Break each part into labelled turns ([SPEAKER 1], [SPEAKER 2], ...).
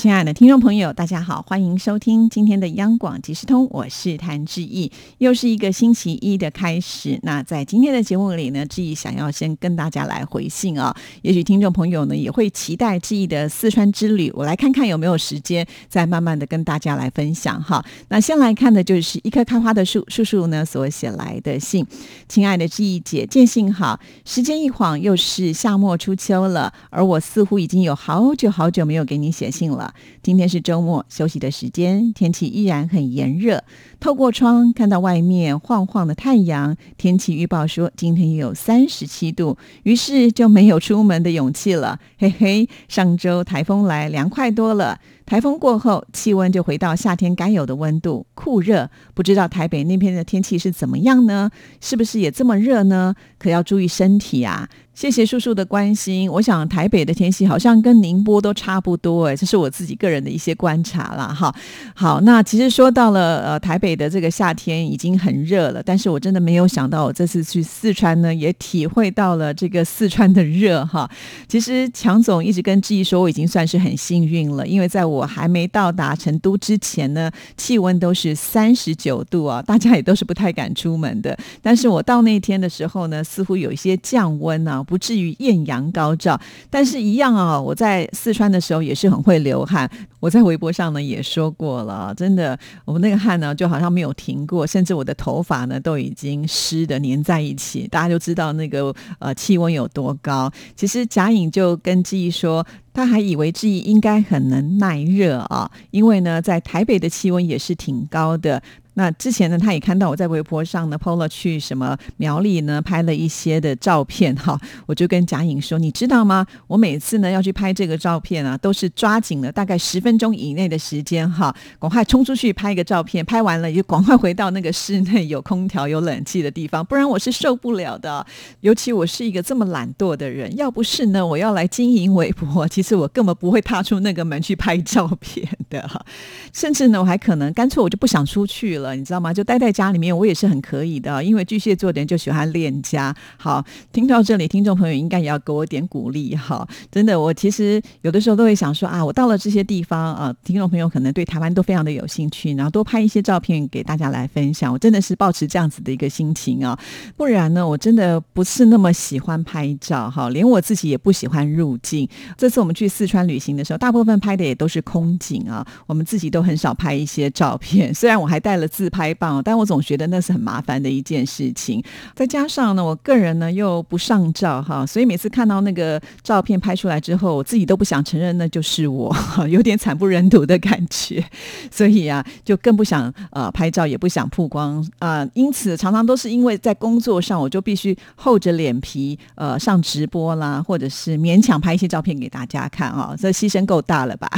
[SPEAKER 1] 亲爱的听众朋友，大家好，欢迎收听今天的央广即时通，我是谭志毅，又是一个星期一的开始。那在今天的节目里呢，志毅想要先跟大家来回信啊，也许听众朋友呢也会期待志毅的四川之旅，我来看看有没有时间再慢慢的跟大家来分享哈。那先来看的就是一棵开花的树叔叔呢所写来的信，亲爱的志毅姐，见信好，时间一晃又是夏末初秋了，而我似乎已经有好久好久没有给你写信了。今天是周末休息的时间，天气依然很炎热。透过窗看到外面晃晃的太阳，天气预报说今天有三十七度，于是就没有出门的勇气了。嘿嘿，上周台风来，凉快多了。台风过后，气温就回到夏天该有的温度，酷热。不知道台北那边的天气是怎么样呢？是不是也这么热呢？可要注意身体啊！谢谢叔叔的关心。我想台北的天气好像跟宁波都差不多，哎，这是我自己个人的一些观察啦。哈，好，那其实说到了呃台北的这个夏天已经很热了，但是我真的没有想到我这次去四川呢，也体会到了这个四川的热哈。其实强总一直跟志毅说，我已经算是很幸运了，因为在我我还没到达成都之前呢，气温都是三十九度啊，大家也都是不太敢出门的。但是我到那天的时候呢，似乎有一些降温啊。不至于艳阳高照，但是一样啊！我在四川的时候也是很会流汗。我在微博上呢也说过了，真的，我们那个汗呢就好像没有停过，甚至我的头发呢都已经湿的粘在一起。大家就知道那个呃气温有多高。其实贾颖就跟志毅说，他还以为志毅应该很能耐热啊，因为呢在台北的气温也是挺高的。那之前呢，他也看到我在微博上呢 PO 了去什么苗栗呢，拍了一些的照片哈。我就跟贾颖说，你知道吗？我每次呢要去拍这个照片啊，都是抓紧了大概十分钟以内的时间哈，赶快冲出去拍一个照片，拍完了就赶快回到那个室内有空调、有冷气的地方，不然我是受不了的。尤其我是一个这么懒惰的人，要不是呢，我要来经营微博，其实我根本不会踏出那个门去拍照片的哈。甚至呢，我还可能干脆我就不想出去了。你知道吗？就待在家里面，我也是很可以的。因为巨蟹座的人就喜欢恋家。好，听到这里，听众朋友应该也要给我点鼓励哈。真的，我其实有的时候都会想说啊，我到了这些地方啊，听众朋友可能对台湾都非常的有兴趣，然后多拍一些照片给大家来分享。我真的是保持这样子的一个心情啊，不然呢，我真的不是那么喜欢拍照哈，连我自己也不喜欢入境。这次我们去四川旅行的时候，大部分拍的也都是空景啊，我们自己都很少拍一些照片。虽然我还带了。自拍棒，但我总觉得那是很麻烦的一件事情。再加上呢，我个人呢又不上照哈，所以每次看到那个照片拍出来之后，我自己都不想承认那就是我，有点惨不忍睹的感觉。所以啊，就更不想呃拍照，也不想曝光啊。因此，常常都是因为在工作上，我就必须厚着脸皮呃上直播啦，或者是勉强拍一些照片给大家看啊。这牺牲够大了吧？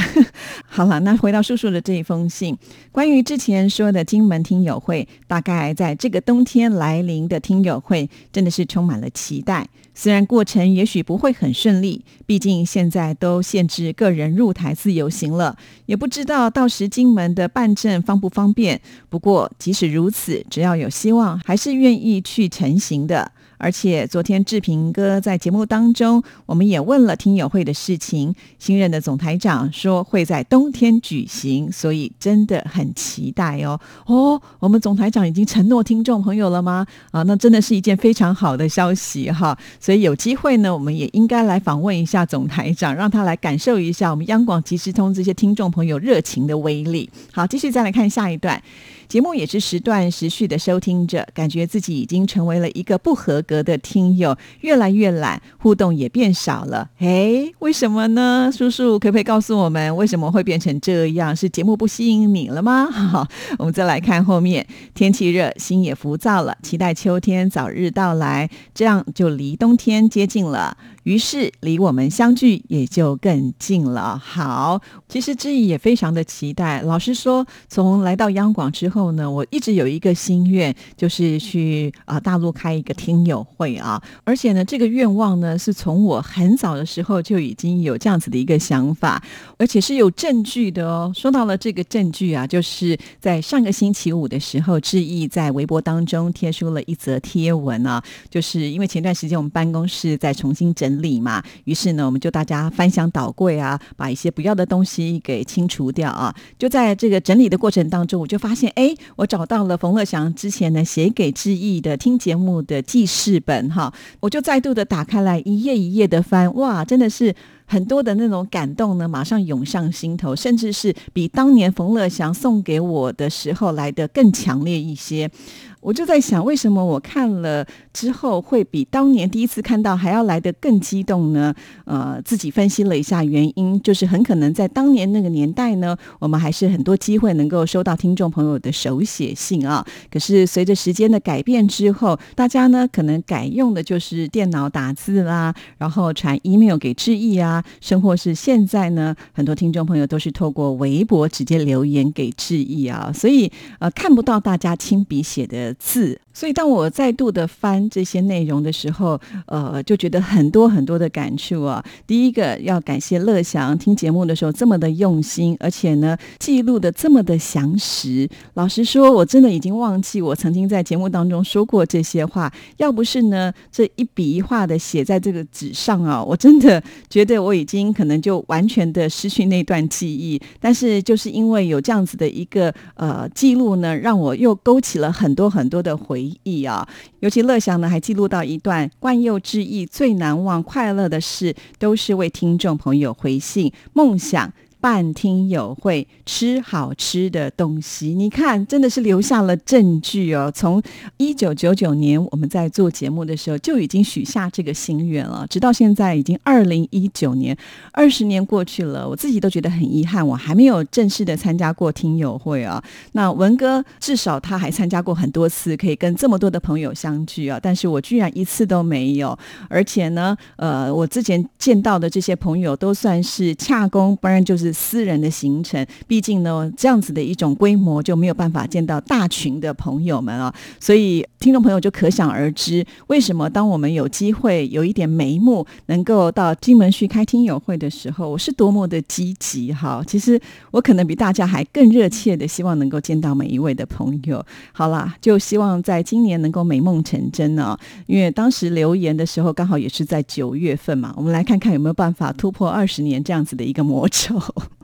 [SPEAKER 1] 好了，那回到叔叔的这一封信，关于之前说的金。门听友会，大概在这个冬天来临的听友会，真的是充满了期待。虽然过程也许不会很顺利，毕竟现在都限制个人入台自由行了，也不知道到时金门的办证方不方便。不过即使如此，只要有希望，还是愿意去成行的。而且昨天志平哥在节目当中，我们也问了听友会的事情。新任的总台长说会在冬天举行，所以真的很期待哦。哦，我们总台长已经承诺听众朋友了吗？啊，那真的是一件非常好的消息哈。所以有机会呢，我们也应该来访问一下总台长，让他来感受一下我们央广即时通这些听众朋友热情的威力。好，继续再来看下一段。节目也是时断时续的收听着，感觉自己已经成为了一个不合格的听友，越来越懒，互动也变少了。哎，为什么呢？叔叔可不可以告诉我们为什么会变成这样？是节目不吸引你了吗？好，我们再来看后面，天气热，心也浮躁了，期待秋天早日到来，这样就离冬天接近了。于是离我们相聚也就更近了。好，其实志毅也非常的期待。老实说，从来到央广之后呢，我一直有一个心愿，就是去啊大陆开一个听友会啊。而且呢，这个愿望呢，是从我很早的时候就已经有这样子的一个想法，而且是有证据的哦。说到了这个证据啊，就是在上个星期五的时候，志毅在微博当中贴出了一则贴文啊，就是因为前段时间我们办公室在重新整理嘛，于是呢，我们就大家翻箱倒柜啊，把一些不要的东西给清除掉啊。就在这个整理的过程当中，我就发现，哎，我找到了冯乐祥之前呢写给志毅的听节目的记事本哈，我就再度的打开来一页一页的翻，哇，真的是。很多的那种感动呢，马上涌上心头，甚至是比当年冯乐祥送给我的时候来的更强烈一些。我就在想，为什么我看了之后会比当年第一次看到还要来得更激动呢？呃，自己分析了一下原因，就是很可能在当年那个年代呢，我们还是很多机会能够收到听众朋友的手写信啊。可是随着时间的改变之后，大家呢可能改用的就是电脑打字啦，然后传 email 给致意啊，甚或是现在呢，很多听众朋友都是透过微博直接留言给致意啊，所以呃看不到大家亲笔写的。字，所以当我再度的翻这些内容的时候，呃，就觉得很多很多的感触啊。第一个要感谢乐祥听节目的时候这么的用心，而且呢记录的这么的详实。老实说，我真的已经忘记我曾经在节目当中说过这些话。要不是呢这一笔一画的写在这个纸上啊，我真的觉得我已经可能就完全的失去那段记忆。但是就是因为有这样子的一个呃记录呢，让我又勾起了很多很。很多的回忆啊，尤其乐祥呢，还记录到一段冠佑之意最难忘、快乐的事，都是为听众朋友回信、梦想。办听友会吃好吃的东西，你看，真的是留下了证据哦。从一九九九年我们在做节目的时候就已经许下这个心愿了，直到现在已经二零一九年，二十年过去了，我自己都觉得很遗憾，我还没有正式的参加过听友会啊。那文哥至少他还参加过很多次，可以跟这么多的朋友相聚啊，但是我居然一次都没有。而且呢，呃，我之前见到的这些朋友都算是恰工，不然就是。私人的行程，毕竟呢，这样子的一种规模就没有办法见到大群的朋友们啊，所以听众朋友就可想而知，为什么当我们有机会有一点眉目，能够到金门去开听友会的时候，我是多么的积极哈。其实我可能比大家还更热切的希望能够见到每一位的朋友。好啦，就希望在今年能够美梦成真呢，因为当时留言的时候刚好也是在九月份嘛，我们来看看有没有办法突破二十年这样子的一个魔咒。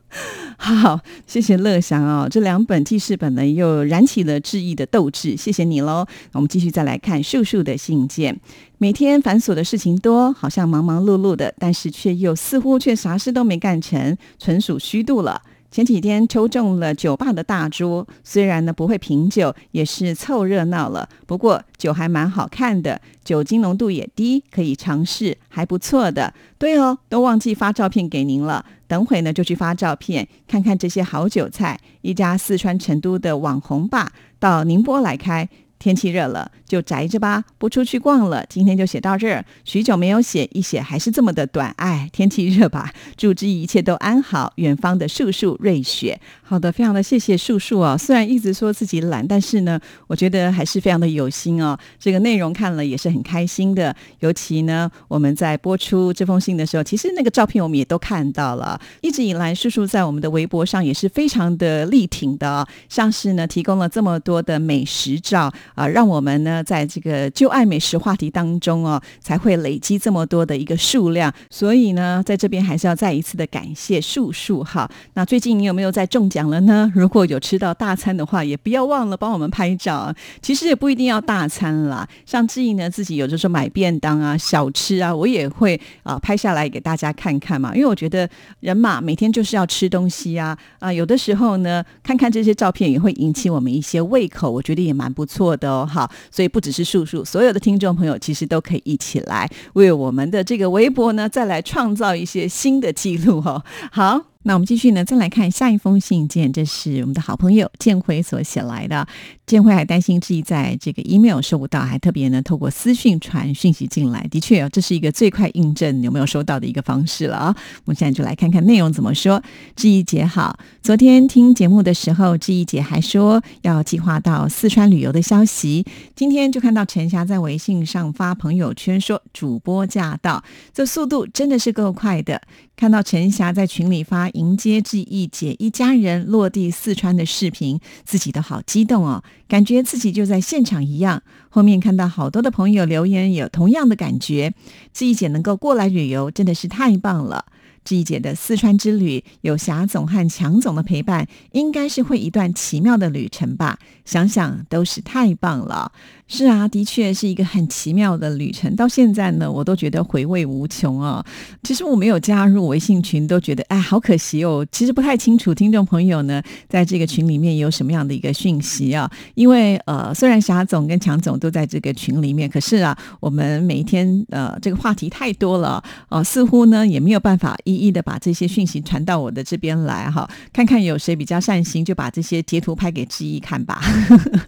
[SPEAKER 1] 好，谢谢乐祥哦，这两本记事本呢又燃起了志毅的斗志，谢谢你喽。我们继续再来看树树的信件，每天繁琐的事情多，好像忙忙碌碌的，但是却又似乎却啥事都没干成，纯属虚度了。前几天抽中了酒吧的大桌，虽然呢不会品酒，也是凑热闹了。不过酒还蛮好看的，酒精浓度也低，可以尝试，还不错的。对哦，都忘记发照片给您了，等会呢就去发照片，看看这些好韭菜。一家四川成都的网红吧，到宁波来开。天气热了，就宅着吧，不出去逛了。今天就写到这儿，许久没有写，一写还是这么的短。哎，天气热吧，祝之一切都安好。远方的树树瑞雪，好的，非常的谢谢树树哦。虽然一直说自己懒，但是呢，我觉得还是非常的有心哦。这个内容看了也是很开心的。尤其呢，我们在播出这封信的时候，其实那个照片我们也都看到了。一直以来，树树在我们的微博上也是非常的力挺的，像是呢提供了这么多的美食照。啊，让我们呢，在这个就爱美食话题当中哦，才会累积这么多的一个数量。所以呢，在这边还是要再一次的感谢树树哈。那最近你有没有在中奖了呢？如果有吃到大餐的话，也不要忘了帮我们拍照。其实也不一定要大餐啦，像志毅呢，自己有的时候买便当啊、小吃啊，我也会啊拍下来给大家看看嘛。因为我觉得人嘛，每天就是要吃东西啊啊，有的时候呢，看看这些照片也会引起我们一些胃口，我觉得也蛮不错的。哦，好，所以不只是叔叔，所有的听众朋友其实都可以一起来为我们的这个微博呢，再来创造一些新的记录哦。好。那我们继续呢，再来看下一封信件，这是我们的好朋友建辉所写来的。建辉还担心自己在这个 email 收不到，还特别呢透过私讯传讯息进来。的确这是一个最快印证有没有收到的一个方式了啊。我们现在就来看看内容怎么说。志毅姐好，昨天听节目的时候，志毅姐还说要计划到四川旅游的消息。今天就看到陈霞在微信上发朋友圈说主播驾到，这速度真的是够快的。看到陈霞在群里发迎接志毅姐一家人落地四川的视频，自己都好激动哦，感觉自己就在现场一样。后面看到好多的朋友留言，有同样的感觉，志毅姐能够过来旅游，真的是太棒了。志毅姐的四川之旅，有霞总和强总的陪伴，应该是会一段奇妙的旅程吧？想想都是太棒了。是啊，的确是一个很奇妙的旅程。到现在呢，我都觉得回味无穷啊。其实我没有加入微信群，都觉得哎，好可惜哦。其实不太清楚听众朋友呢，在这个群里面有什么样的一个讯息啊？因为呃，虽然霞总跟强总都在这个群里面，可是啊，我们每一天呃，这个话题太多了呃，似乎呢也没有办法一一的把这些讯息传到我的这边来哈。看看有谁比较善心，就把这些截图拍给志毅看吧。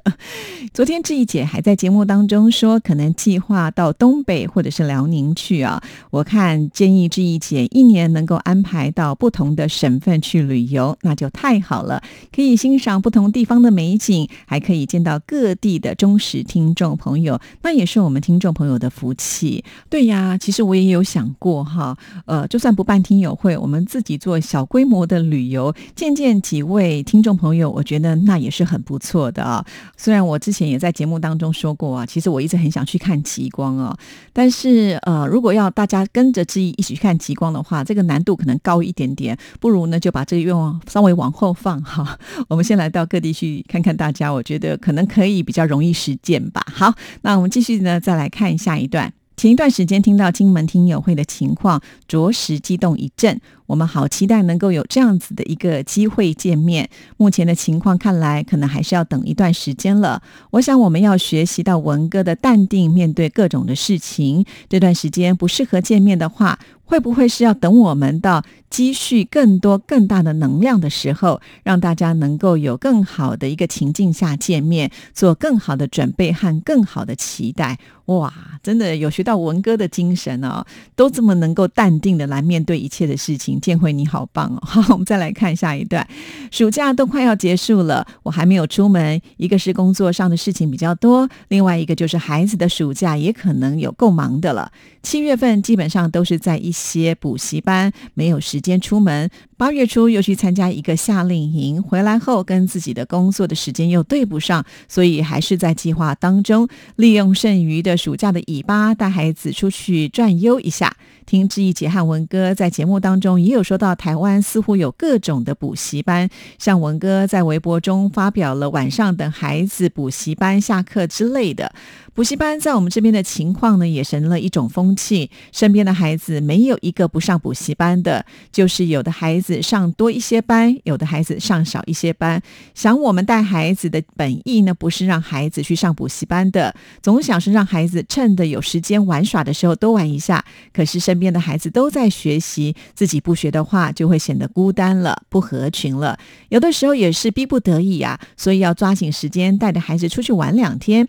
[SPEAKER 1] 昨天志毅姐还在。在节目当中说，可能计划到东北或者是辽宁去啊。我看建议志毅姐一年能够安排到不同的省份去旅游，那就太好了，可以欣赏不同地方的美景，还可以见到各地的忠实听众朋友，那也是我们听众朋友的福气。对呀，其实我也有想过哈，呃，就算不办听友会，我们自己做小规模的旅游，见见几位听众朋友，我觉得那也是很不错的啊。虽然我之前也在节目当中。说过啊，其实我一直很想去看极光啊，但是呃，如果要大家跟着志毅一起去看极光的话，这个难度可能高一点点，不如呢就把这个愿望稍微往后放哈。我们先来到各地去看看大家，我觉得可能可以比较容易实践吧。好，那我们继续呢，再来看下一段。前一段时间听到金门听友会的情况，着实激动一阵。我们好期待能够有这样子的一个机会见面。目前的情况看来，可能还是要等一段时间了。我想我们要学习到文哥的淡定面对各种的事情。这段时间不适合见面的话。会不会是要等我们到积蓄更多更大的能量的时候，让大家能够有更好的一个情境下见面，做更好的准备和更好的期待？哇，真的有学到文哥的精神哦，都这么能够淡定的来面对一切的事情。建辉你好棒哦！好，我们再来看下一段。暑假都快要结束了，我还没有出门，一个是工作上的事情比较多，另外一个就是孩子的暑假也可能有够忙的了。七月份基本上都是在一。些补习班没有时间出门，八月初又去参加一个夏令营，回来后跟自己的工作的时间又对不上，所以还是在计划当中，利用剩余的暑假的尾巴带孩子出去转悠一下。听志毅姐和文哥在节目当中也有说到，台湾似乎有各种的补习班，像文哥在微博中发表了晚上等孩子补习班下课之类的。补习班在我们这边的情况呢，也成了一种风气。身边的孩子没有一个不上补习班的，就是有的孩子上多一些班，有的孩子上少一些班。想我们带孩子的本意呢，不是让孩子去上补习班的，总想是让孩子趁着有时间玩耍的时候多玩一下。可是身边的孩子都在学习，自己不学的话，就会显得孤单了，不合群了。有的时候也是逼不得已啊，所以要抓紧时间带着孩子出去玩两天。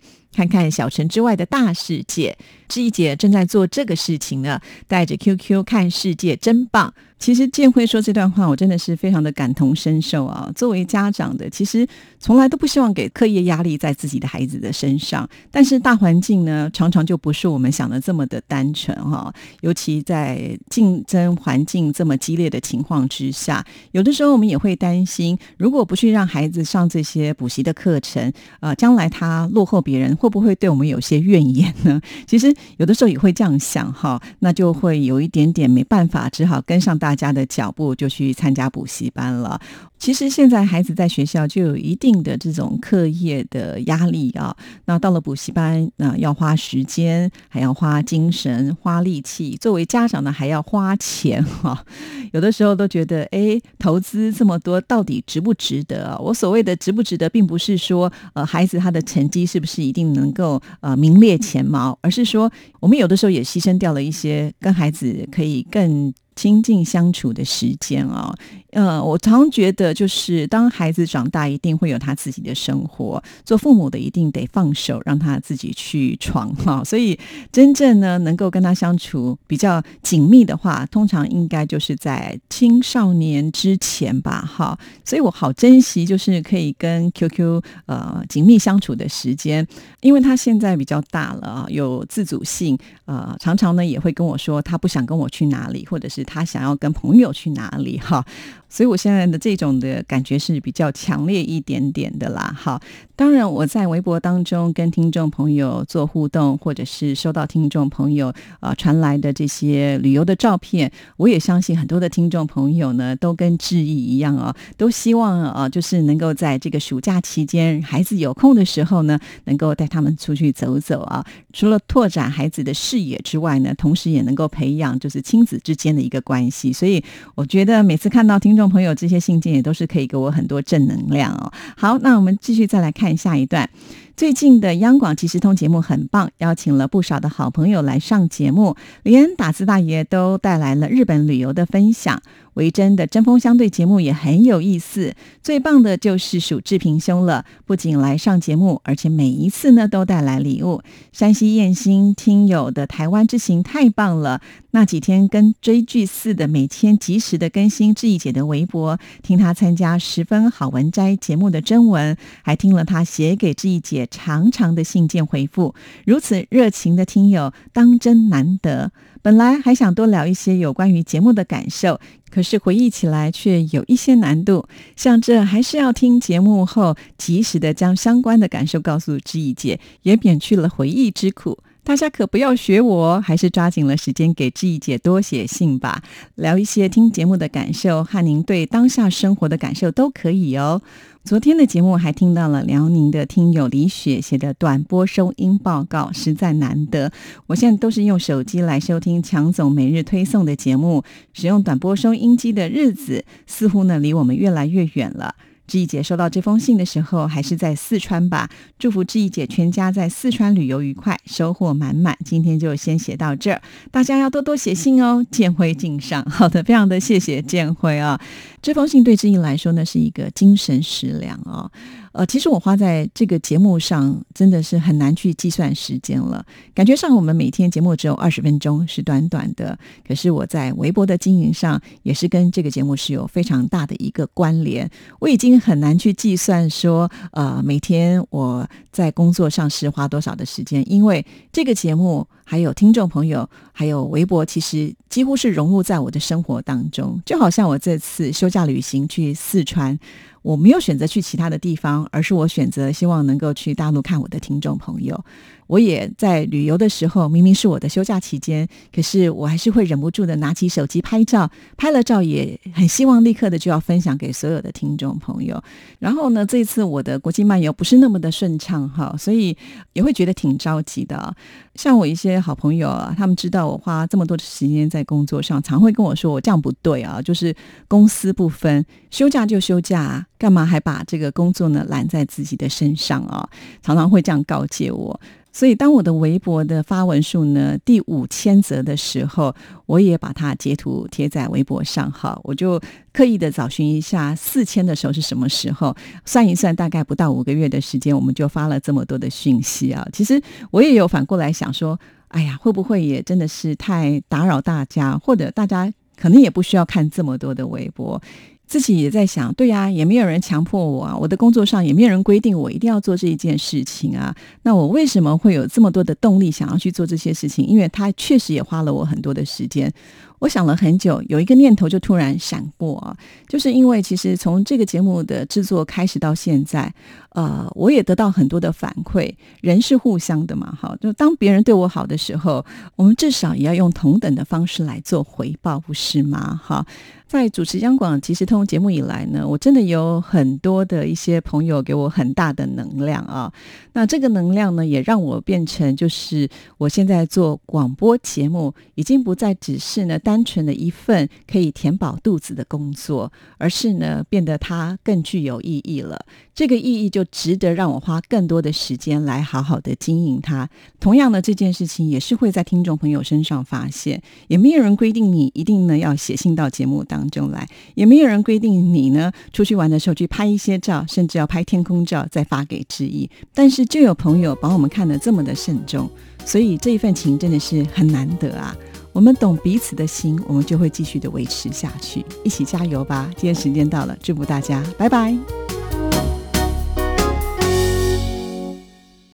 [SPEAKER 1] 看看小城之外的大世界，志毅姐正在做这个事情呢，带着 QQ 看世界，真棒。其实建辉说这段话，我真的是非常的感同身受啊。作为家长的，其实从来都不希望给课业压力在自己的孩子的身上，但是大环境呢，常常就不是我们想的这么的单纯哈。尤其在竞争环境这么激烈的情况之下，有的时候我们也会担心，如果不去让孩子上这些补习的课程，呃，将来他落后别人，会不会对我们有些怨言呢？其实有的时候也会这样想哈，那就会有一点点没办法，只好跟上大。大家的脚步就去参加补习班了。其实现在孩子在学校就有一定的这种课业的压力啊，那到了补习班，那要花时间，还要花精神、花力气。作为家长呢，还要花钱哈。有的时候都觉得，哎，投资这么多，到底值不值得？啊我所谓的值不值得，并不是说，呃，孩子他的成绩是不是一定能够呃名列前茅，而是说，我们有的时候也牺牲掉了一些跟孩子可以更亲近相处的时间啊。呃，我常觉得，就是当孩子长大，一定会有他自己的生活。做父母的一定得放手，让他自己去闯哈。所以，真正呢，能够跟他相处比较紧密的话，通常应该就是在青少年之前吧。哈，所以我好珍惜，就是可以跟 QQ 呃紧密相处的时间，因为他现在比较大了，有自主性，呃，常常呢也会跟我说，他不想跟我去哪里，或者是他想要跟朋友去哪里哈。所以，我现在的这种的感觉是比较强烈一点点的啦。好，当然我在微博当中跟听众朋友做互动，或者是收到听众朋友呃传来的这些旅游的照片，我也相信很多的听众朋友呢，都跟志毅一样啊，都希望啊，就是能够在这个暑假期间，孩子有空的时候呢，能够带他们出去走走啊。除了拓展孩子的视野之外呢，同时也能够培养就是亲子之间的一个关系。所以，我觉得每次看到听众朋友这些信件，也都都是可以给我很多正能量哦。好，那我们继续再来看下一段。最近的央广即时通节目很棒，邀请了不少的好朋友来上节目，连打字大爷都带来了日本旅游的分享。维珍的针锋相对节目也很有意思，最棒的就是数志平兄了，不仅来上节目，而且每一次呢都带来礼物。山西燕兴听友的台湾之行太棒了，那几天跟追剧似的，每天及时的更新志毅姐的微博，听她参加十分好文摘节目的征文，还听了她写给志毅姐也长长的信件回复，如此热情的听友当真难得。本来还想多聊一些有关于节目的感受，可是回忆起来却有一些难度。像这还是要听节目后，及时的将相关的感受告诉知意姐，也免去了回忆之苦。大家可不要学我，还是抓紧了时间给知意姐多写信吧，聊一些听节目的感受和您对当下生活的感受都可以哦。昨天的节目还听到了辽宁的听友李雪写的短波收音报告，实在难得。我现在都是用手机来收听强总每日推送的节目，使用短波收音机的日子似乎呢离我们越来越远了。志毅姐收到这封信的时候，还是在四川吧？祝福志毅姐全家在四川旅游愉快，收获满满。今天就先写到这儿，大家要多多写信哦。建辉敬上，好的，非常的谢谢建辉啊。这封信对志毅来说呢，是一个精神食粮哦。呃，其实我花在这个节目上真的是很难去计算时间了。感觉上我们每天节目只有二十分钟，是短短的。可是我在微博的经营上，也是跟这个节目是有非常大的一个关联。我已经很难去计算说，呃，每天我在工作上是花多少的时间，因为这个节目还有听众朋友，还有微博，其实几乎是融入在我的生活当中。就好像我这次休假旅行去四川。我没有选择去其他的地方，而是我选择希望能够去大陆看我的听众朋友。我也在旅游的时候，明明是我的休假期间，可是我还是会忍不住的拿起手机拍照，拍了照也很希望立刻的就要分享给所有的听众朋友。然后呢，这次我的国际漫游不是那么的顺畅哈，所以也会觉得挺着急的。像我一些好朋友啊，他们知道我花这么多的时间在工作上，常会跟我说我这样不对啊，就是公私不分，休假就休假，干嘛还把这个工作呢揽在自己的身上啊？常常会这样告诫我。所以，当我的微博的发文数呢第五千则的时候，我也把它截图贴在微博上。哈，我就刻意的找寻一下四千的时候是什么时候，算一算，大概不到五个月的时间，我们就发了这么多的讯息啊。其实我也有反过来想说，哎呀，会不会也真的是太打扰大家，或者大家可能也不需要看这么多的微博。自己也在想，对呀，也没有人强迫我啊，我的工作上也没有人规定我一定要做这一件事情啊。那我为什么会有这么多的动力想要去做这些事情？因为它确实也花了我很多的时间。我想了很久，有一个念头就突然闪过啊，就是因为其实从这个节目的制作开始到现在，呃，我也得到很多的反馈，人是互相的嘛，哈，就当别人对我好的时候，我们至少也要用同等的方式来做回报，不是吗？哈，在主持央广即时通节目以来呢，我真的有很多的一些朋友给我很大的能量啊，那这个能量呢，也让我变成就是我现在做广播节目，已经不再只是呢。单纯的一份可以填饱肚子的工作，而是呢变得它更具有意义了。这个意义就值得让我花更多的时间来好好的经营它。同样的这件事情也是会在听众朋友身上发现，也没有人规定你一定呢要写信到节目当中来，也没有人规定你呢出去玩的时候去拍一些照，甚至要拍天空照再发给志毅。但是就有朋友把我们看得这么的慎重，所以这一份情真的是很难得啊。我们懂彼此的心，我们就会继续的维持下去，一起加油吧！今天时间到了，祝福大家，拜拜。